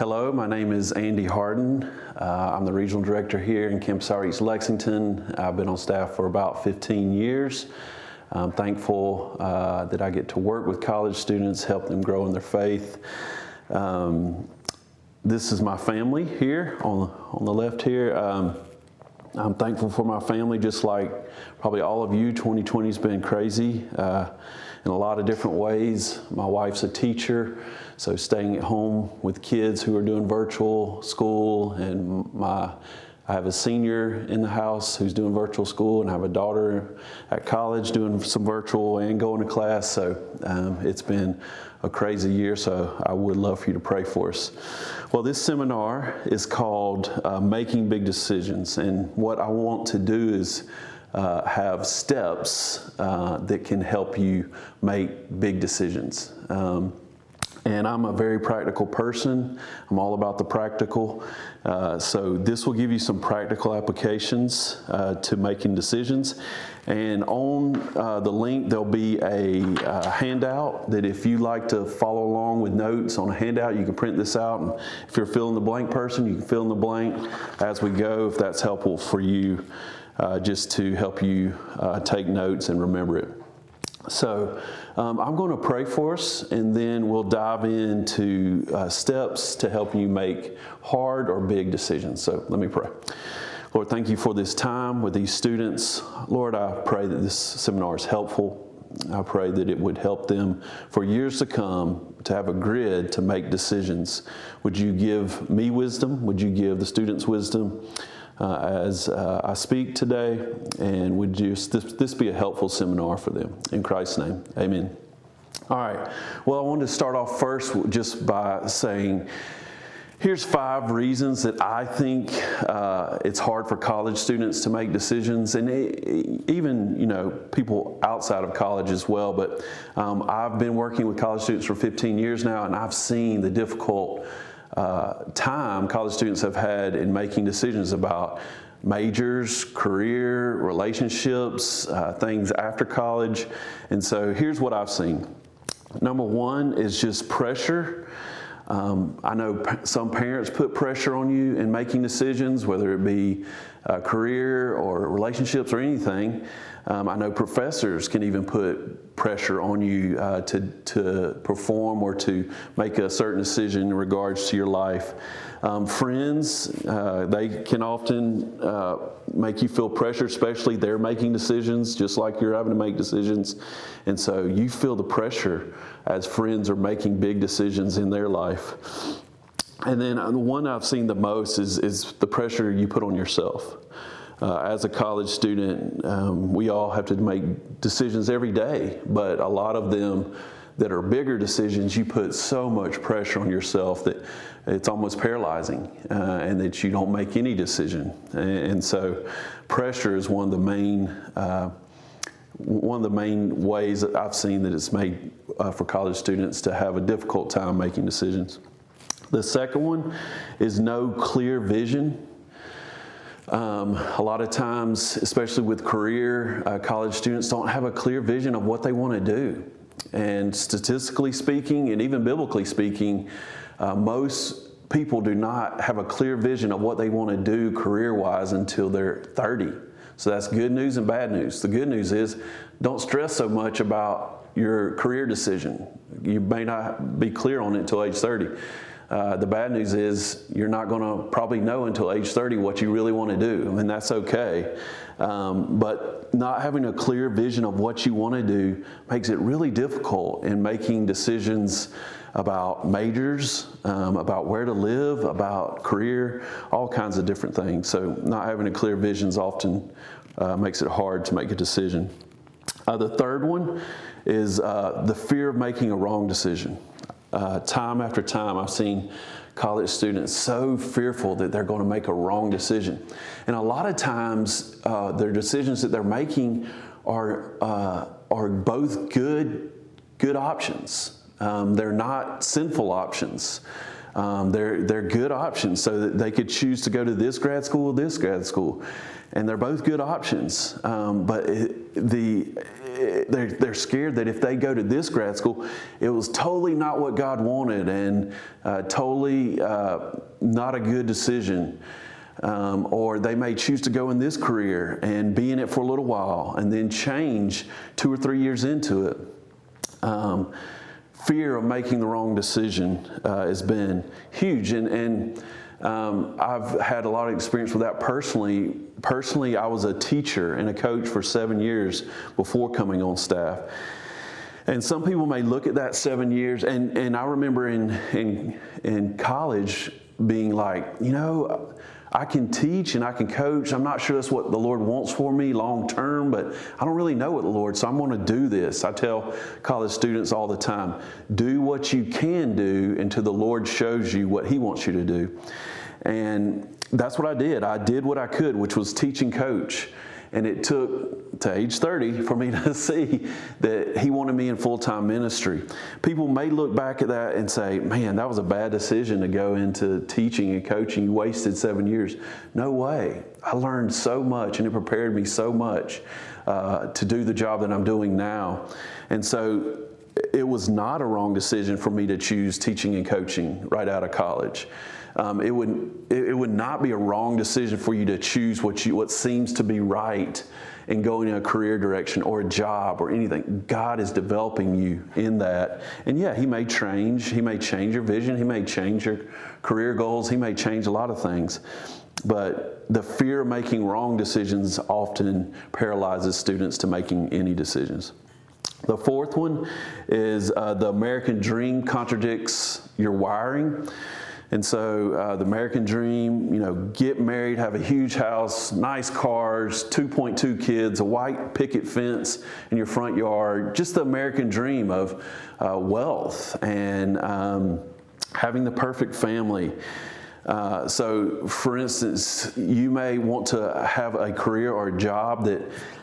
Hello, my name is Andy Harden. Uh, I'm the regional director here in Campus Outreach Lexington. I've been on staff for about 15 years. I'm thankful uh, that I get to work with college students, help them grow in their faith. Um, this is my family here on the, on the left here. Um, I'm thankful for my family, just like probably all of you. 2020 has been crazy uh, in a lot of different ways. My wife's a teacher, so staying at home with kids who are doing virtual school, and my I have a senior in the house who's doing virtual school, and I have a daughter at college doing some virtual and going to class. So um, it's been a crazy year, so I would love for you to pray for us. Well, this seminar is called uh, Making Big Decisions, and what I want to do is uh, have steps uh, that can help you make big decisions. Um, and I'm a very practical person. I'm all about the practical. Uh, so, this will give you some practical applications uh, to making decisions. And on uh, the link, there'll be a uh, handout that if you like to follow along with notes on a handout, you can print this out. And if you're filling the blank person, you can fill in the blank as we go if that's helpful for you, uh, just to help you uh, take notes and remember it. So, um, I'm going to pray for us, and then we'll dive into uh, steps to help you make hard or big decisions. So, let me pray. Lord, thank you for this time with these students. Lord, I pray that this seminar is helpful. I pray that it would help them for years to come to have a grid to make decisions. Would you give me wisdom? Would you give the students wisdom? Uh, as uh, I speak today, and would you, this, this be a helpful seminar for them? In Christ's name, amen. All right. Well, I wanted to start off first just by saying, Here's five reasons that I think uh, it's hard for college students to make decisions, and it, even you know people outside of college as well. But um, I've been working with college students for 15 years now, and I've seen the difficult uh, time college students have had in making decisions about majors, career, relationships, uh, things after college. And so here's what I've seen. Number one is just pressure. Um, I know some parents put pressure on you in making decisions, whether it be uh, career or relationships or anything. Um, I know professors can even put pressure on you uh, to, to perform or to make a certain decision in regards to your life. Um, friends, uh, they can often uh, make you feel pressure, especially they're making decisions just like you're having to make decisions. And so you feel the pressure as friends are making big decisions in their life. And then uh, the one I've seen the most is, is the pressure you put on yourself. Uh, as a college student, um, we all have to make decisions every day, but a lot of them that are bigger decisions, you put so much pressure on yourself that it's almost paralyzing uh, and that you don't make any decision. And, and, so, pressure is one of the main. Uh, one of the main ways that I've seen that it's made uh, for college students to have a difficult time making decisions. The second one is no clear vision um, a lot of times, especially with career, uh, college students don't have a clear vision of what they want to do. And statistically speaking, and even biblically speaking, uh, most people do not have a clear vision of what they want to do career wise until they're 30. So that's good news and bad news. The good news is don't stress so much about your career decision. You may not be clear on it until age 30. Uh, the bad news is you're not going to probably know until age 30 what you really want to do, and that's okay. Um, but not having a clear vision of what you want to do makes it really difficult in making decisions about majors, um, about where to live, about career, all kinds of different things. So, not having a clear vision often uh, makes it hard to make a decision. Uh, the third one is uh, the fear of making a wrong decision. Uh, time after time, I've seen college students so fearful that they're going to make a wrong decision. And a lot of times, uh, their decisions that they're making are, uh, are both good, good options. Um, they're not sinful options. Um, they're, they're good options so that they could choose to go to this grad school or this grad school. And they're both good options. Um, but it, the, they're, they're scared that if they go to this grad school, it was totally not what God wanted and uh, totally uh, not a good decision. Um, or they may choose to go in this career and be in it for a little while and then change two or three years into it. Um, fear of making the wrong decision uh, has been huge. And, and um, I've had a lot of experience with that personally. Personally, I was a teacher and a coach for seven years before coming on staff. And some people may look at that seven years, and, and I remember in, in, in college being like, you know, I can teach and I can coach. I'm not sure that's what the Lord wants for me long term, but I don't really know what the Lord, so I'm going to do this. I tell college students all the time do what you can do until the Lord shows you what He wants you to do. And that's what I did. I did what I could, which was teach and coach. And it took to age 30 for me to see that he wanted me in full time ministry. People may look back at that and say, man, that was a bad decision to go into teaching and coaching. You wasted seven years. No way. I learned so much and it prepared me so much uh, to do the job that I'm doing now. And so it was not a wrong decision for me to choose teaching and coaching right out of college. Um, it would it would not be a wrong decision for you to choose what you what seems to be right and going in a career direction or a job or anything. God is developing you in that. And yeah, He may change. He may change your vision. He may change your career goals. He may change a lot of things. But the fear of making wrong decisions often paralyzes students to making any decisions. The fourth one is uh, the American dream contradicts your wiring. And so uh, the American dream, you know, get married, have a huge house, nice cars, 2.2 kids, a white picket fence in your front yard, just the American dream of uh, wealth and um, having the perfect family. Uh, so, for instance, you may want to have a career or a job that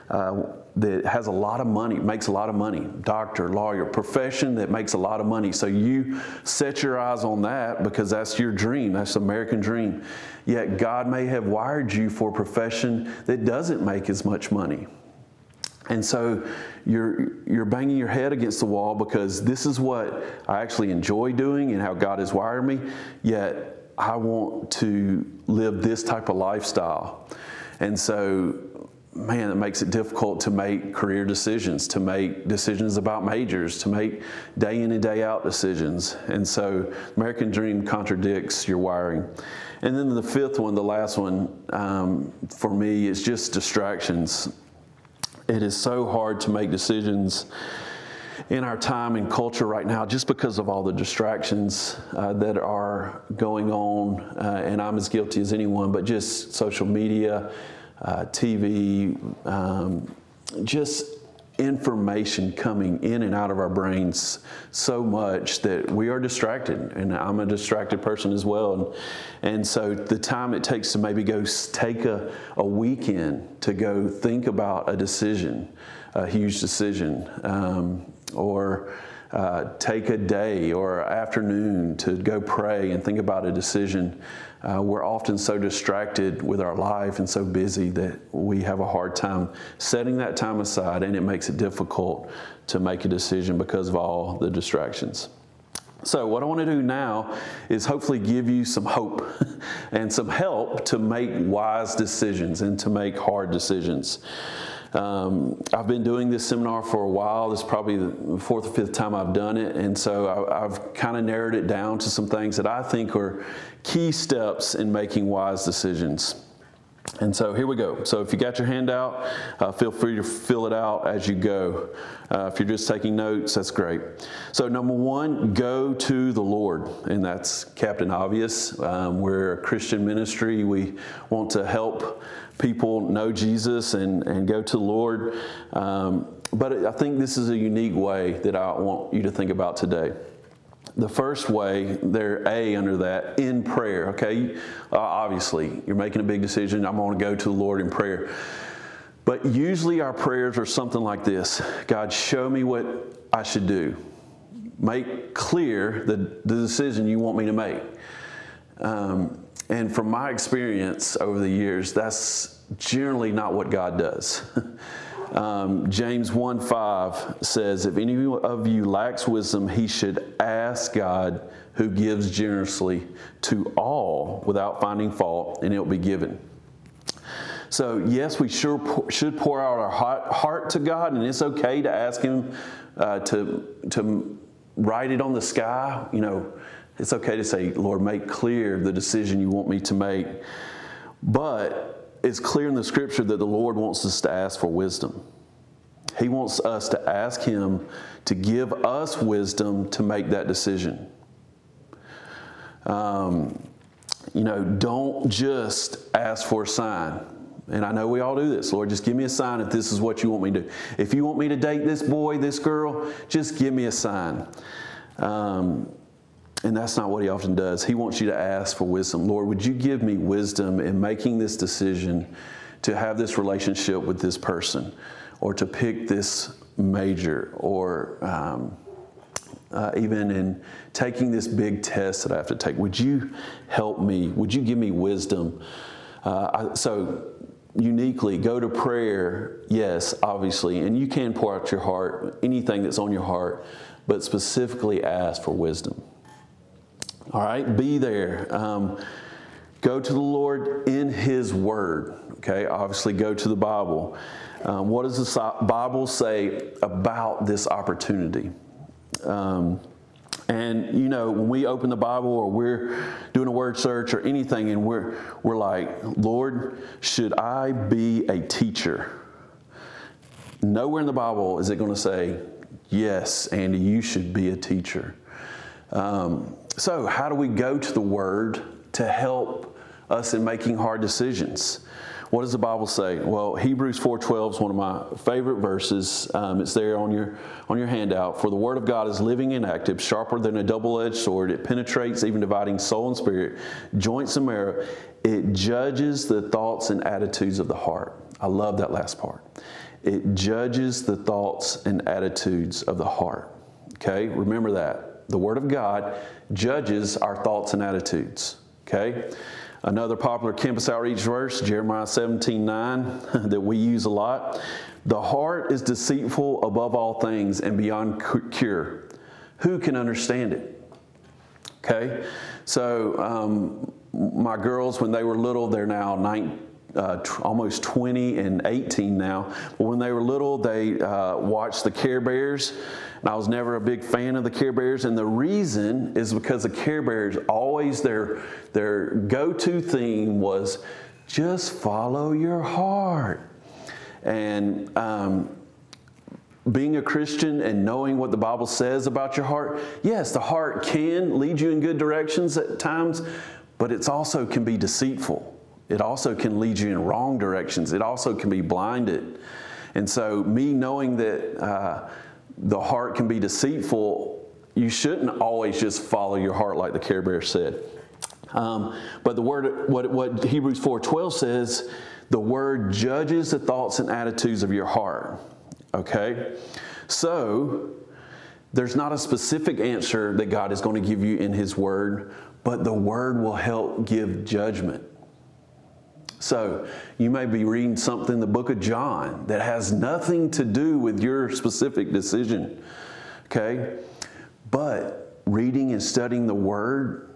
uh, that has a lot of money, makes a lot of money, doctor, lawyer, profession that makes a lot of money. So you set your eyes on that because that's your dream, that's the American dream. Yet God may have wired you for a profession that doesn't make as much money. And so you're, you're banging your head against the wall because this is what I actually enjoy doing and how God has wired me, yet I want to live this type of lifestyle. And so man, it makes it difficult to make career decisions, to make decisions about majors, to make day in and day out decisions. And so, American Dream contradicts your wiring. And then the fifth one, the last one, um, for me, is just distractions. It is so hard to make decisions in our time and culture right now just because of all the distractions uh, that are going on. Uh, and I'm as guilty as anyone, but just social media uh, TV, um, just information coming in and out of our brains so much that we are distracted and i'm a distracted person as well and, and so the time it takes to maybe go take a, a weekend to go think about a decision a huge decision um, or uh, take a day or afternoon to go pray and think about a decision uh, we're often so distracted with our life and so busy that we have a hard time setting that time aside, and it makes it difficult to make a decision because of all the distractions. So, what I want to do now is hopefully give you some hope and some help to make wise decisions and to make hard decisions. Um, I've been doing this seminar for a while. This is probably the fourth or fifth time I've done it. And so I, have kind of narrowed it down to some things that I think are key steps in making wise decisions. And so here we go. So if you got your handout, uh, feel free to fill it out as you go. Uh, if you're just taking notes, that's great. So, number one, go to the Lord. And that's Captain Obvious. Um, we're a Christian ministry. We want to help people know Jesus and, and go to the Lord. Um, but I think this is a unique way that I want you to think about today. The first way, there A under that, in prayer, okay? Uh, obviously, you're making a big decision. I'm going to go to the Lord in prayer. But usually our prayers are something like this God, show me what I should do. Make clear the, the decision you want me to make. Um, and from my experience over the years, that's generally not what God does. Um, James 1 5 says, If any of you lacks wisdom, he should ask God who gives generously to all without finding fault, and it will be given. So, yes, we sure should pour out our heart to God, and it's okay to ask Him uh, to, to write it on the sky. You know, it's okay to say, Lord, make clear the decision you want me to make. But it's clear in the scripture that the Lord wants us to ask for wisdom. He wants us to ask Him to give us wisdom to make that decision. Um, you know, don't just ask for a sign. And I know we all do this. Lord, just give me a sign if this is what you want me to do. If you want me to date this boy, this girl, just give me a sign. Um, and that's not what he often does. He wants you to ask for wisdom. Lord, would you give me wisdom in making this decision to have this relationship with this person or to pick this major or um, uh, even in taking this big test that I have to take? Would you help me? Would you give me wisdom? Uh, I, so, uniquely, go to prayer, yes, obviously, and you can pour out your heart, anything that's on your heart, but specifically ask for wisdom. All right, be there. Um, go to the Lord in His Word. Okay, obviously, go to the Bible. Um, what does the Bible say about this opportunity? Um, and you know, when we open the Bible or we're doing a word search or anything, and we're we're like, Lord, should I be a teacher? Nowhere in the Bible is it going to say, Yes, Andy, you should be a teacher. Um, so, how do we go to the Word to help us in making hard decisions? What does the Bible say? Well, Hebrews 4:12 is one of my favorite verses. Um, it's there on your on your handout. For the word of God is living and active, sharper than a double-edged sword. It penetrates, even dividing soul and spirit, joints and marrow. It judges the thoughts and attitudes of the heart. I love that last part. It judges the thoughts and attitudes of the heart. Okay, remember that. The Word of God judges our thoughts and attitudes. Okay? Another popular campus outreach verse, Jeremiah 17 9, that we use a lot. The heart is deceitful above all things and beyond cure. Who can understand it? Okay, so um, my girls, when they were little, they're now nine, uh, t- almost 20 and 18 now. But when they were little, they uh, watched the Care Bears and I was never a big fan of the Care Bears. And the reason is because the Care Bears always their their go-to theme was just follow your heart. And um, being a Christian and knowing what the Bible says about your heart, yes, the heart can lead you in good directions at times, but it also can be deceitful. It also can lead you in wrong directions. It also can be blinded. And so, me knowing that uh, the heart can be deceitful, you shouldn't always just follow your heart like the Care Bear said. Um, but the word, what, what Hebrews 4.12 says, the word judges the thoughts and attitudes of your heart. Okay? So, there's not a specific answer that God is going to give you in His Word, but the Word will help give judgment. So, you may be reading something in the book of John that has nothing to do with your specific decision, okay? But reading and studying the Word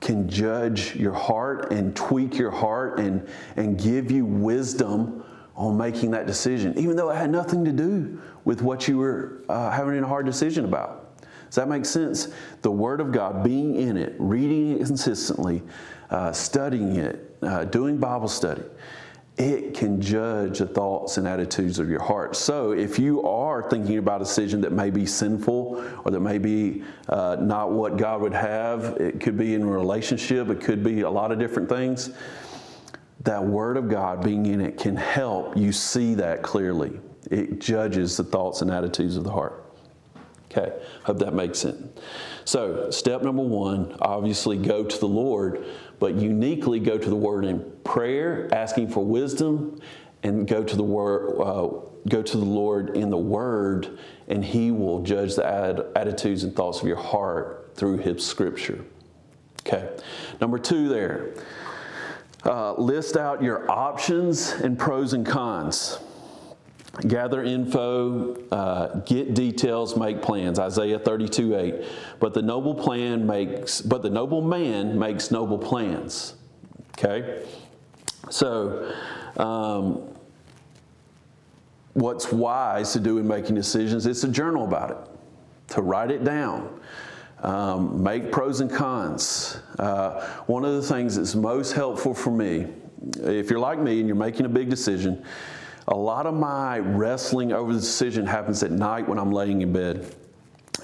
can judge your heart and tweak your heart and, and give you wisdom on making that decision, even though it had nothing to do with what you were uh, having a hard decision about. Does that make sense? The Word of God, being in it, reading it consistently, uh, studying it, uh, doing Bible study, it can judge the thoughts and attitudes of your heart. So, if you are thinking about a decision that may be sinful or that may be uh, not what God would have, it could be in a relationship, it could be a lot of different things. That Word of God being in it can help you see that clearly. It judges the thoughts and attitudes of the heart. Okay, hope that makes sense. So, step number one obviously go to the Lord but uniquely go to the Word in prayer, asking for wisdom, and go to the Word. Uh, go to the Lord in the Word, and He will judge the ad- attitudes and thoughts of your heart through His Scripture. Okay. Number two, there. Uh, list out your options and pros and cons. Gather info, uh, get details, make plans. Isaiah 32 8. But the noble plan makes, but the noble man makes noble plans. Okay? So, um, what's wise to do in making decisions is to journal about it, to write it down. Um, make pros and cons. Uh, one of the things that's most helpful for me, if you're like me and you're making a big decision, a lot of my wrestling over the decision happens at night when I'm laying in bed.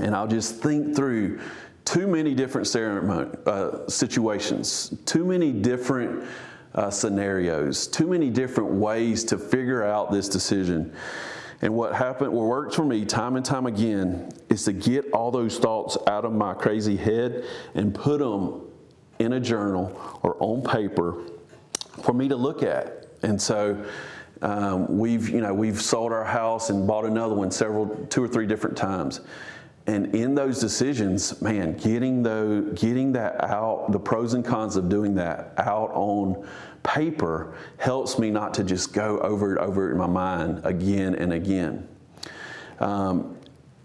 And I'll just think through too many different uh, situations, too many different uh, scenarios, too many different ways to figure out this decision. And what happened, what worked for me time and time again, is to get all those thoughts out of my crazy head and put them in a journal or on paper for me to look at. And so um, we've, you know, we've sold our house and bought another one several, two or three different times. And in those decisions, man, getting the, getting that out, the pros and cons of doing that out on paper helps me not to just go over it over it in my mind again and again. Um,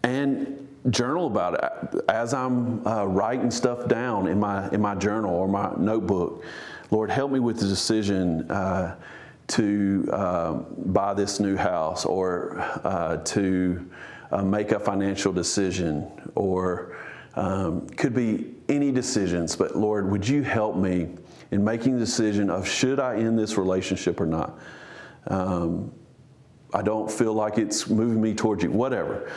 and journal about it as I'm uh, writing stuff down in my in my journal or my notebook. Lord, help me with the decision. Uh, to uh, buy this new house or uh, to uh, make a financial decision or um, could be any decisions. But Lord, would you help me in making the decision of should I end this relationship or not? Um, I don't feel like it's moving me towards you, whatever.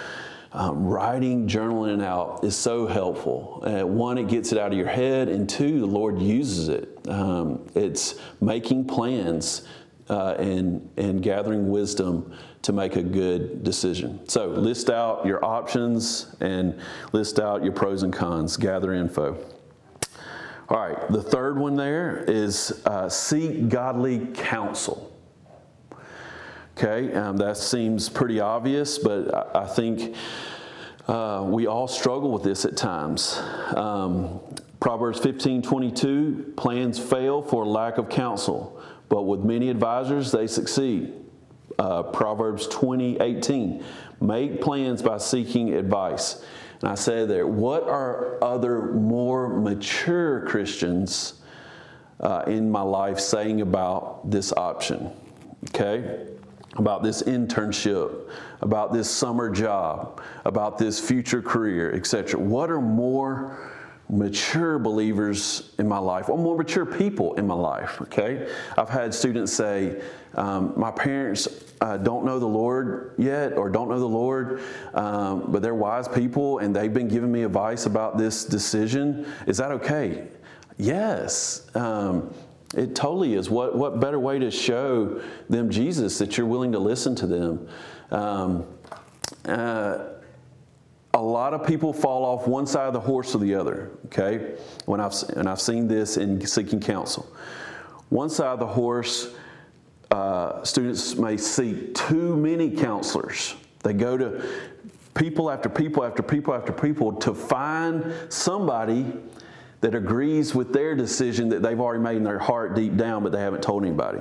Um, writing, journaling out is so helpful. Uh, one, it gets it out of your head, and two, the Lord uses it. Um, it's making plans uh, and, and gathering wisdom to make a good decision. So, list out your options and list out your pros and cons, gather info. All right, the third one there is uh, seek godly counsel. Okay, um, that seems pretty obvious, but I, I think uh, we all struggle with this at times. Um, Proverbs 15 22 plans fail for lack of counsel but with many advisors, they succeed. Uh, Proverbs 20, 18. Make plans by seeking advice. And I say there, what are other more mature Christians uh, in my life saying about this option? Okay? About this internship, about this summer job, about this future career, etc. What are more mature believers in my life or more mature people in my life okay? I've had students say um, my parents uh, don't know the lord yet or don't know the lord um, but they're wise people and they've been giving me advice about this decision. Is that okay? Yes. Um, it totally is. What, what better way to show them jesus that you're willing to listen to them? Um, uh, a lot of people fall off one side of the horse or the other, okay? When I've, and I've seen this in seeking counsel. One side of the horse, uh, students may seek too many counselors. They go to people after people after people after people to find somebody that agrees with their decision that they've already made in their heart deep down, but they haven't told anybody.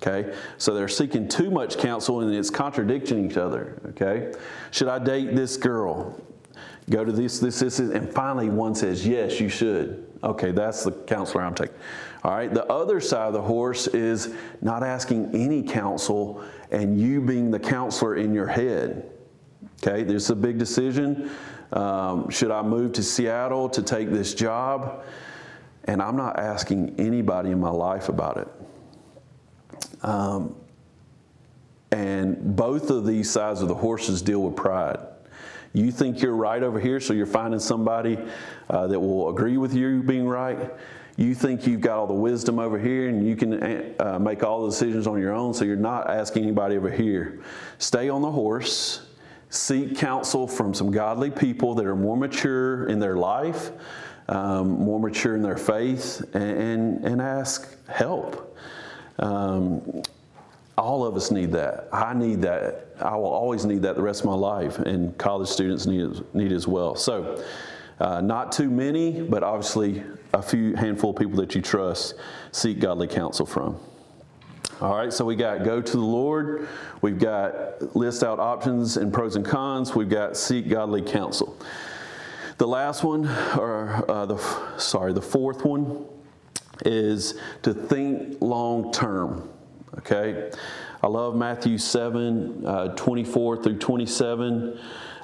Okay? So they're seeking too much counsel and it's contradicting each other. Okay? Should I date this girl? Go to this, this, this, and finally one says, Yes, you should. Okay, that's the counselor I'm taking. All right, the other side of the horse is not asking any counsel and you being the counselor in your head. Okay, this is a big decision. Um, should I move to Seattle to take this job? And I'm not asking anybody in my life about it. Um, and both of these sides of the horses deal with pride. You think you're right over here, so you're finding somebody uh, that will agree with you being right. You think you've got all the wisdom over here and you can uh, make all the decisions on your own, so you're not asking anybody over here. Stay on the horse, seek counsel from some godly people that are more mature in their life, um, more mature in their faith, and, and, and ask help. Um, all of us need that. I need that. I will always need that the rest of my life, and college students need need as well. So, uh, not too many, but obviously a few handful of people that you trust seek godly counsel from. All right, so we got go to the Lord, we've got list out options and pros and cons, we've got seek godly counsel. The last one, or uh, the sorry, the fourth one is to think long term. Okay, I love Matthew 7 uh, 24 through 27.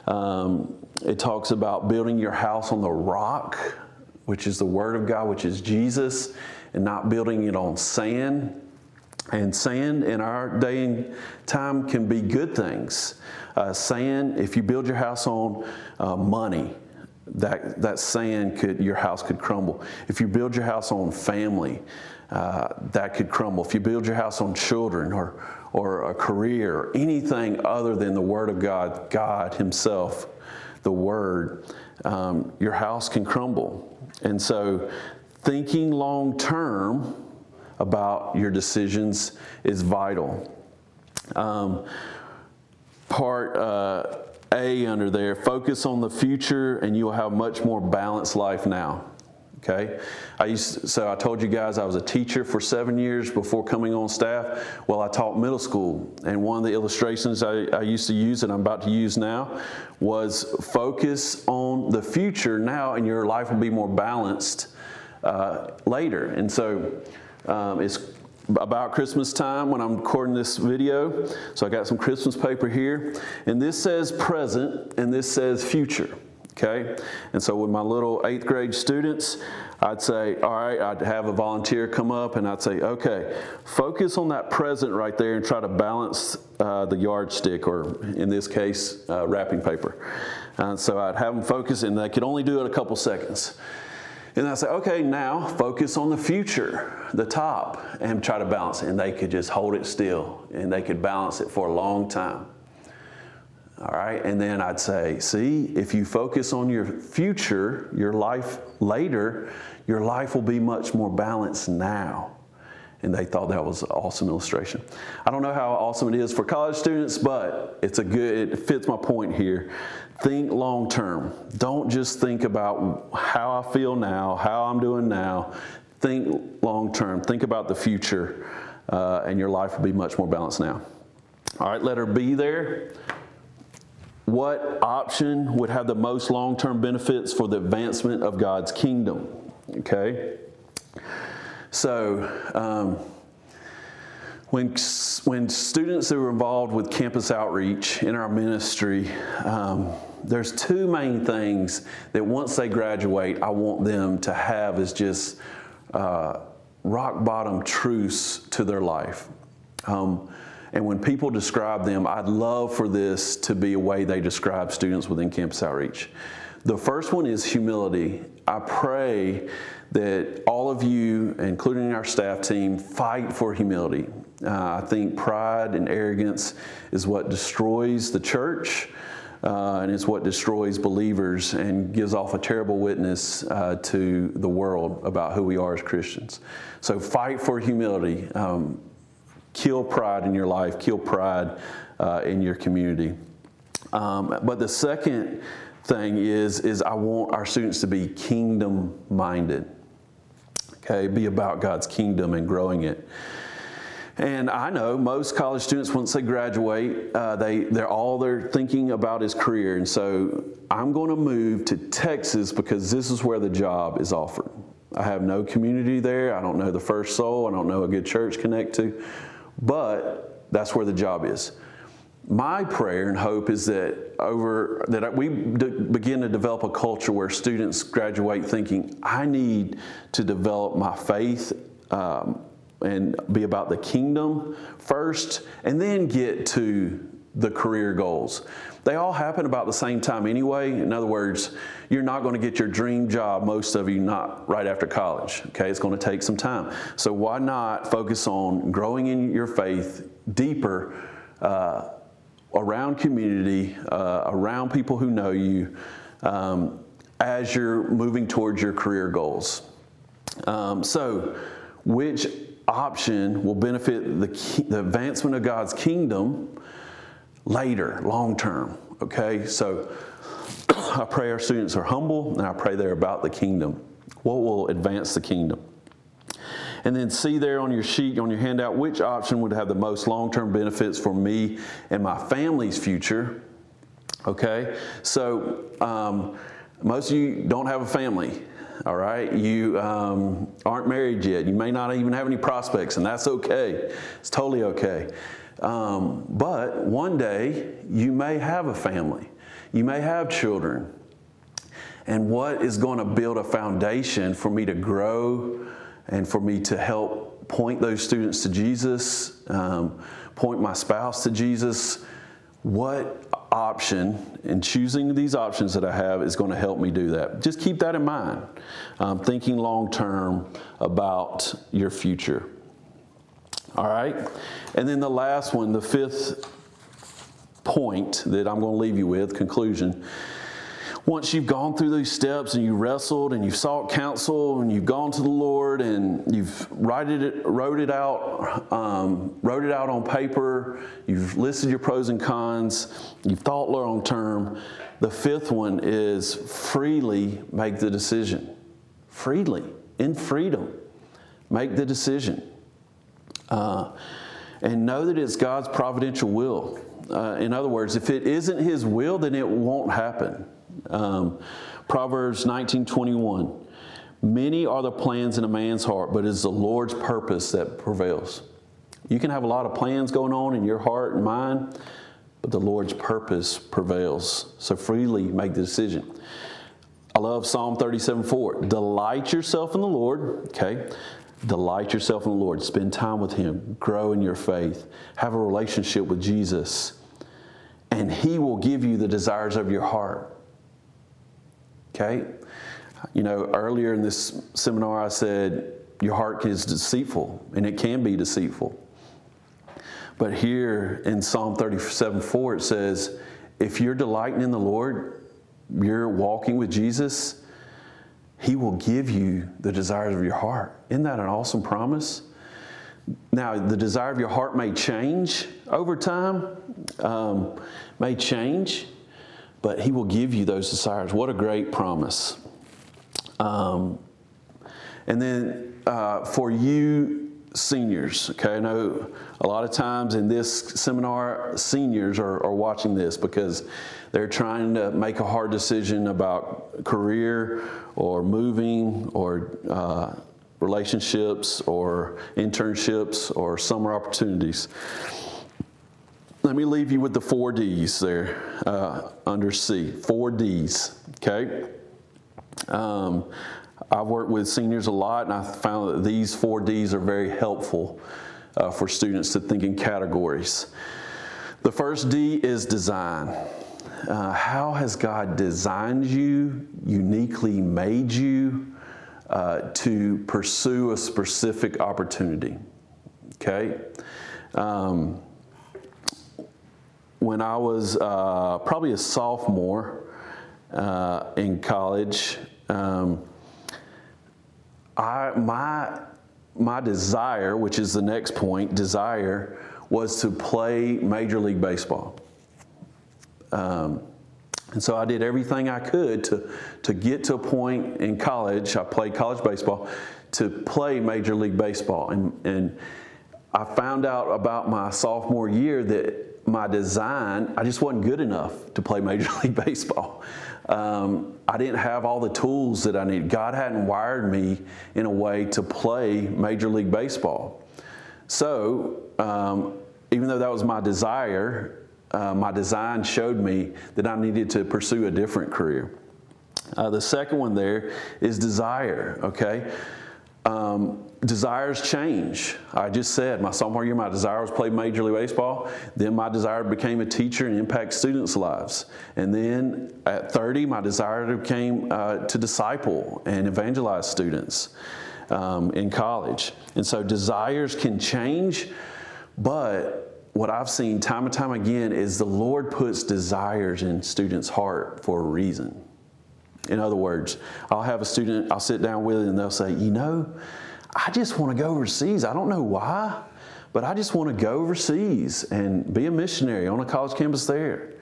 Um, it talks about building your house on the rock, which is the Word of God, which is Jesus, and not building it on sand. And sand in our day and time can be good things. Uh, sand, if you build your house on uh, money, that, that sand could, your house could crumble. If you build your house on family, uh, that could crumble. If you build your house on children or, or a career, or anything other than the Word of God, God Himself, the Word, um, your house can crumble. And so, thinking long term, about your decisions is vital. Um, part uh, A under there focus on the future, and you will have much more balanced life now. Okay, I used so I told you guys I was a teacher for seven years before coming on staff. Well, I taught middle school, and one of the illustrations I, I used to use and I'm about to use now was focus on the future now, and your life will be more balanced uh, later. And so um, it's about Christmas time when I'm recording this video. So I got some Christmas paper here. And this says present and this says future. Okay? And so with my little eighth grade students, I'd say, all right, I'd have a volunteer come up and I'd say, okay, focus on that present right there and try to balance uh, the yardstick, or in this case, uh, wrapping paper. And so I'd have them focus, and they could only do it a couple seconds. And I say, okay, now focus on the future, the top, and try to balance it. And they could just hold it still and they could balance it for a long time. All right, and then I'd say, see, if you focus on your future, your life later, your life will be much more balanced now. And they thought that was an awesome illustration. I don't know how awesome it is for college students, but it's a good, it fits my point here Think long term. Don't just think about how I feel now, how I'm doing now. Think long term. Think about the future, uh, and your life will be much more balanced now. All right, letter B there. What option would have the most long term benefits for the advancement of God's kingdom? Okay. So, um, when, when students are involved with campus outreach in our ministry, um, there's two main things that once they graduate, I want them to have is just uh, rock bottom truths to their life. Um, and when people describe them, I'd love for this to be a way they describe students within campus outreach. The first one is humility. I pray that all of you, including our staff team, fight for humility. Uh, I think pride and arrogance is what destroys the church. Uh, and it's what destroys believers and gives off a terrible witness uh, to the world about who we are as Christians. So fight for humility. Um, kill pride in your life, kill pride uh, in your community. Um, but the second thing is, is I want our students to be kingdom minded. Okay, be about God's kingdom and growing it. And I know most college students, once they graduate, uh, they, they're all they're thinking about is career. And so I'm going to move to Texas because this is where the job is offered. I have no community there. I don't know the first soul. I don't know a good church connect to, but that's where the job is. My prayer and hope is that over that we begin to develop a culture where students graduate thinking, I need to develop my faith. Um, and be about the kingdom first, and then get to the career goals. They all happen about the same time anyway. In other words, you're not going to get your dream job, most of you, not right after college. Okay, it's going to take some time. So, why not focus on growing in your faith deeper uh, around community, uh, around people who know you, um, as you're moving towards your career goals? Um, so, which option will benefit the, the advancement of God's kingdom later, long term. Okay, so I pray our students are humble and I pray they're about the kingdom. What will advance the kingdom? And then see there on your sheet, on your handout, which option would have the most long term benefits for me and my family's future. Okay? So, um, most of you don't have a family, all right? You um, aren't married yet. You may not even have any prospects, and that's okay. It's totally okay. Um, but one day, you may have a family, you may have children. And what is going to build a foundation for me to grow and for me to help point those students to Jesus, um, point my spouse to Jesus? What option in choosing these options that I have is going to help me do that. Just keep that in mind, um, thinking long term about your future. All right? And then the last one, the fifth point that I'm going to leave you with, conclusion, once you've gone through these steps and you wrestled and you've sought counsel and you've gone to the Lord and you've it, wrote it out, um, wrote it out on paper, you've listed your pros and cons, you've thought long term. The fifth one is freely make the decision. Freely, in freedom, make the decision. Uh, and know that it's God's providential will. Uh, in other words, if it isn't His will, then it won't happen. Um, Proverbs 19:21. Many are the plans in a man's heart, but it is the Lord's purpose that prevails. You can have a lot of plans going on in your heart and mind, but the Lord's purpose prevails. So freely make the decision. I love Psalm 37 4. Delight yourself in the Lord, okay? Delight yourself in the Lord. Spend time with Him. Grow in your faith. Have a relationship with Jesus. And He will give you the desires of your heart. Okay? You know, earlier in this seminar, I said, your heart is deceitful, and it can be deceitful. But here in Psalm 37 4, it says, if you're delighting in the Lord, you're walking with Jesus, He will give you the desires of your heart. Isn't that an awesome promise? Now, the desire of your heart may change over time, um, may change, but He will give you those desires. What a great promise. Um, and then uh, for you seniors, okay, I know a lot of times in this seminar, seniors are, are watching this because they're trying to make a hard decision about career or moving or uh, relationships or internships or summer opportunities. Let me leave you with the four D's there uh, under C. Four D's, okay? Um, I've worked with seniors a lot, and I found that these four D's are very helpful uh, for students to think in categories. The first D is design. Uh, how has God designed you, uniquely made you uh, to pursue a specific opportunity? Okay? Um, when I was uh, probably a sophomore uh, in college, um, I, my, my desire, which is the next point, desire, was to play Major League Baseball. Um, and so I did everything I could to, to get to a point in college. I played college baseball to play Major League Baseball. And, and I found out about my sophomore year that my design, I just wasn't good enough to play Major League Baseball. Um, I didn't have all the tools that I needed. God hadn't wired me in a way to play Major League Baseball. So, um, even though that was my desire, uh, my design showed me that I needed to pursue a different career. Uh, the second one there is desire, okay? Um, desires change. I just said my sophomore year, my desire was play Major League Baseball. Then my desire became a teacher and impact students' lives. And then at 30, my desire became uh, to disciple and evangelize students um, in college. And so desires can change, but what I've seen time and time again is the Lord puts desires in students' heart for a reason. In other words, I'll have a student, I'll sit down with it and they'll say, You know, I just want to go overseas. I don't know why, but I just want to go overseas and be a missionary on a college campus there.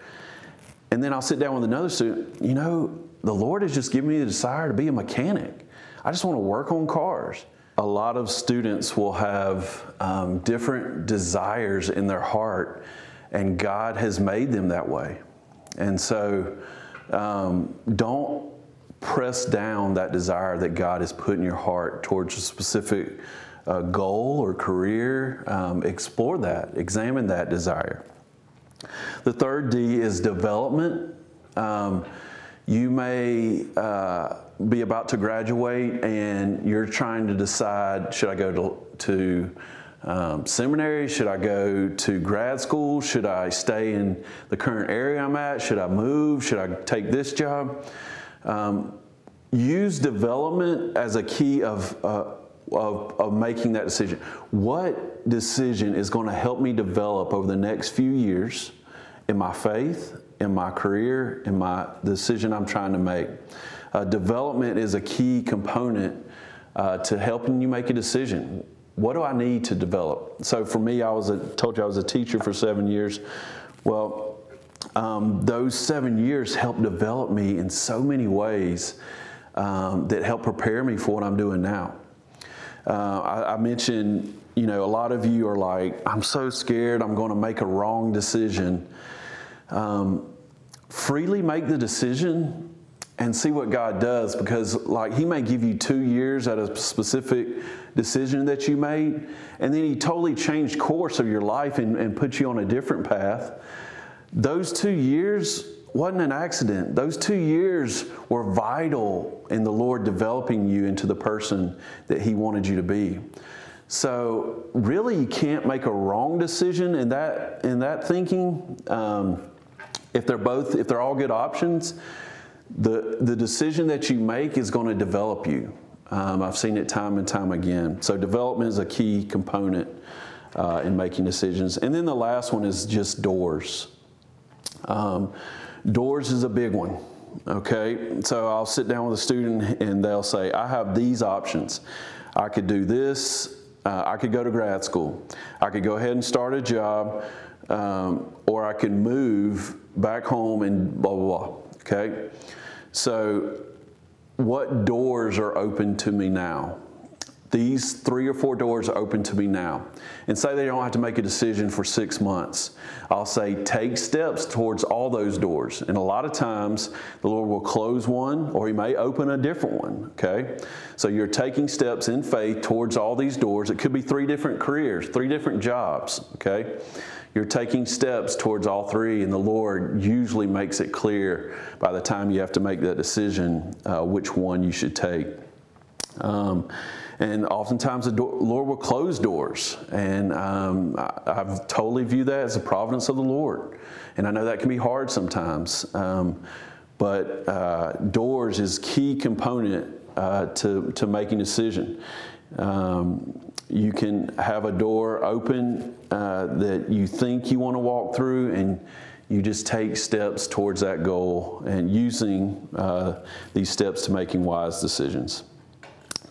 And then I'll sit down with another student, You know, the Lord has just given me the desire to be a mechanic. I just want to work on cars. a lot of students will have um, different desires in their heart, and God has made them that way. And so um, don't press down that desire that God has put in your heart towards a specific uh, goal or career. Um, explore that, examine that desire. The third D is development. Um, you may uh, be about to graduate and you're trying to decide should I go to, to um, seminary? Should I go to grad school? Should I stay in the current area I'm at? Should I move? Should I take this job? Um, use development as a key of, uh, of, of making that decision. What decision is going to help me develop over the next few years in my faith, in my career, in my decision I'm trying to make? Uh, development is a key component uh, to helping you make a decision. What do I need to develop? So for me, I was a, told you I was a teacher for seven years. Well, um, those seven years helped develop me in so many ways um, that help prepare me for what I'm doing now. Uh, I, I, mentioned, you know, a lot of you are like, I'm so scared I'm going to make a wrong decision. Um, freely make the decision and see what God does because, like, He may give you two years at a specific decision that you made, and then He totally changed course of your life and, and put you on a different path. Those two years wasn't an accident. Those two years were vital in the Lord developing you into the person that He wanted you to be. So, really, you can't make a wrong decision in that in that thinking. Um, if they're both, if they're all good options, the the decision that you make is going to develop you. Um, I've seen it time and time again. So, development is a key component uh, in making decisions. And then the last one is just doors. Um, Doors is a big one. Okay, so I'll sit down with a student and they'll say, I have these options. I could do this, uh, I could go to grad school, I could go ahead and start a job, um, or I could move back home and blah, blah, blah. Okay, so what doors are open to me now? These three or four doors are open to me now. And say they don't have to make a decision for six months. I'll say, take steps towards all those doors. And a lot of times, the Lord will close one or He may open a different one. Okay? So you're taking steps in faith towards all these doors. It could be three different careers, three different jobs. Okay? You're taking steps towards all three, and the Lord usually makes it clear by the time you have to make that decision uh, which one you should take. Um, and oftentimes the door, Lord will close doors. And um, I, have totally view that as a providence of the Lord. And I know that can be hard sometimes. Um, but uh, doors is key component uh, to, to making decision. Um, you can have a door open uh, that you think you want to walk through and you just take steps towards that goal and using uh, these steps to making wise decisions.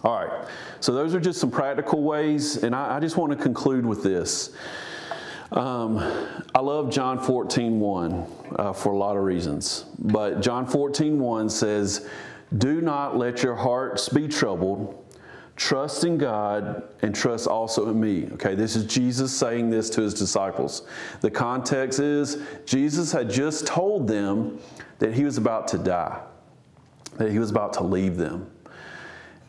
All right, so those are just some practical ways, and I, I just want to conclude with this. Um, I love John 14, 1 uh, for a lot of reasons. But John 14, 1 says, Do not let your hearts be troubled. Trust in God and trust also in me. Okay, this is Jesus saying this to his disciples. The context is Jesus had just told them that he was about to die, that he was about to leave them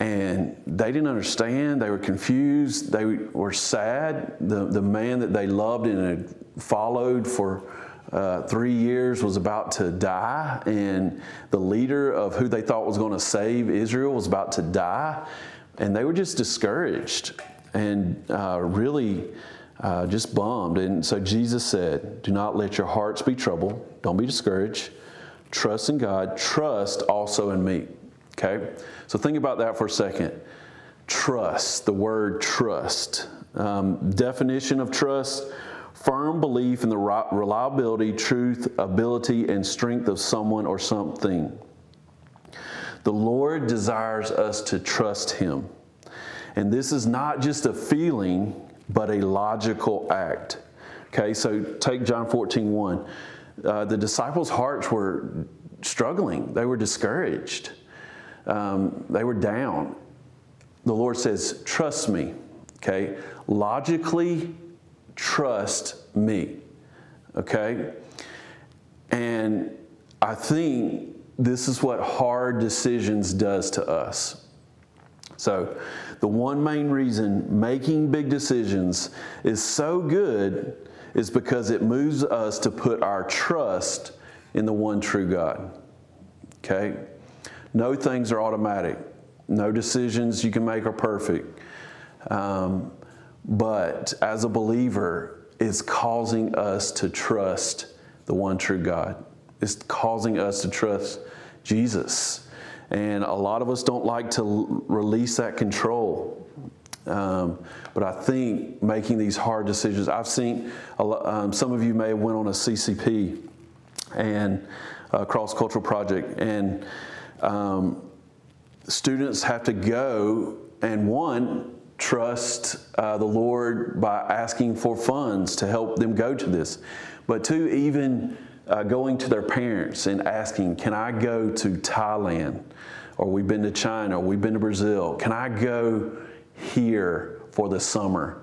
and they didn't understand. They were confused. They were sad. The, the man that they loved and had followed for uh, three years was about to die, and the leader of who they thought was going to save Israel was about to die, and they were just discouraged and uh, really uh, just bummed. And so Jesus said, Do not let your hearts be troubled. Don't be discouraged. Trust in God. Trust also in me. Okay? So think about that for a second. Trust, the word trust. Um, definition of trust firm belief in the reliability, truth, ability, and strength of someone or something. The Lord desires us to trust Him. And this is not just a feeling, but a logical act. Okay, so take John 14 1. Uh, the disciples' hearts were struggling, they were discouraged um, they were down. the Lord says, Trust me. Okay? Logically, trust me. Okay? And I think this is what hard decisions does to us. So, the one main reason making big decisions is so good is because it moves us to put our trust in the one true God. Okay? No things are automatic. No decisions you can make are perfect. Um, but as a believer, it's causing us to trust the one true God. It's causing us to trust Jesus. And a lot of us don't like to release that control. Um, but I think making these hard decisions, I've seen lot, um, some of you may have went on a CCP and a cross cultural project, and um, students have to go and one trust uh, the Lord by asking for funds to help them go to this, but two even uh, going to their parents and asking, "Can I go to Thailand?" Or we've been to China, or we've been to Brazil. Can I go here for the summer?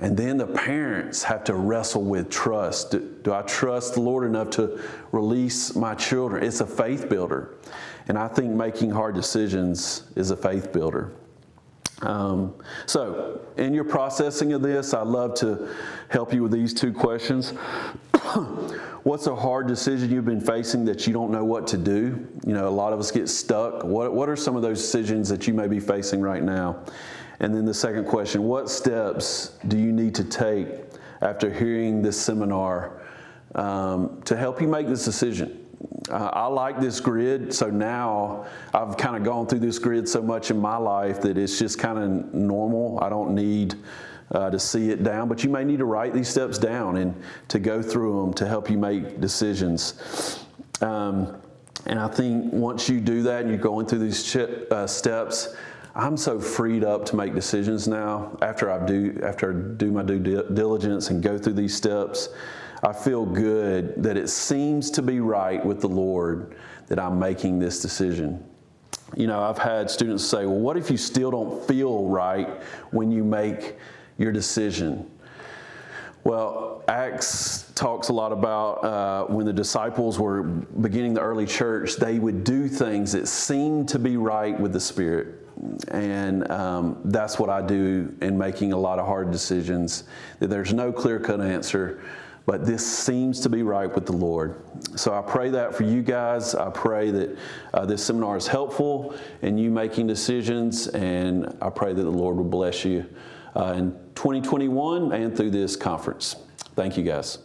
And then the parents have to wrestle with trust. Do, do, I trust the Lord enough to release my children? It's a faith builder. And I think making hard decisions is a faith builder. Um, so, in your processing of this, I'd love to help you with these two questions. What's a hard decision you've been facing that you don't know what to do? You know, a lot of us get stuck. What, what are some of those decisions that you may be facing right now? And then the second question what steps do you need to take after hearing this seminar um, to help you make this decision? Uh, I like this grid, so now I've kind of gone through this grid so much in my life that it's just kind of normal. I don't need uh, to see it down, but you may need to write these steps down and to go through them to help you make decisions. Um, and I think once you do that and you're going through these uh, steps, I'm so freed up to make decisions now after I do after I do my due diligence and go through these steps. I feel good that it seems to be right with the Lord that I'm making this decision. You know, I've had students say, "Well, what if you still don't feel right when you make your decision?" Well, Acts talks a lot about uh, when the disciples were beginning the early church, they would do things that seemed to be right with the Spirit and um, that's what I do in making a lot of hard decisions. that There's no clear cut answer, but this seems to be right with the Lord. So I pray that for you guys. I pray that uh, this seminar is helpful in you making decisions, and I pray that the Lord will bless you uh, in 2021 and through this conference. Thank you, guys.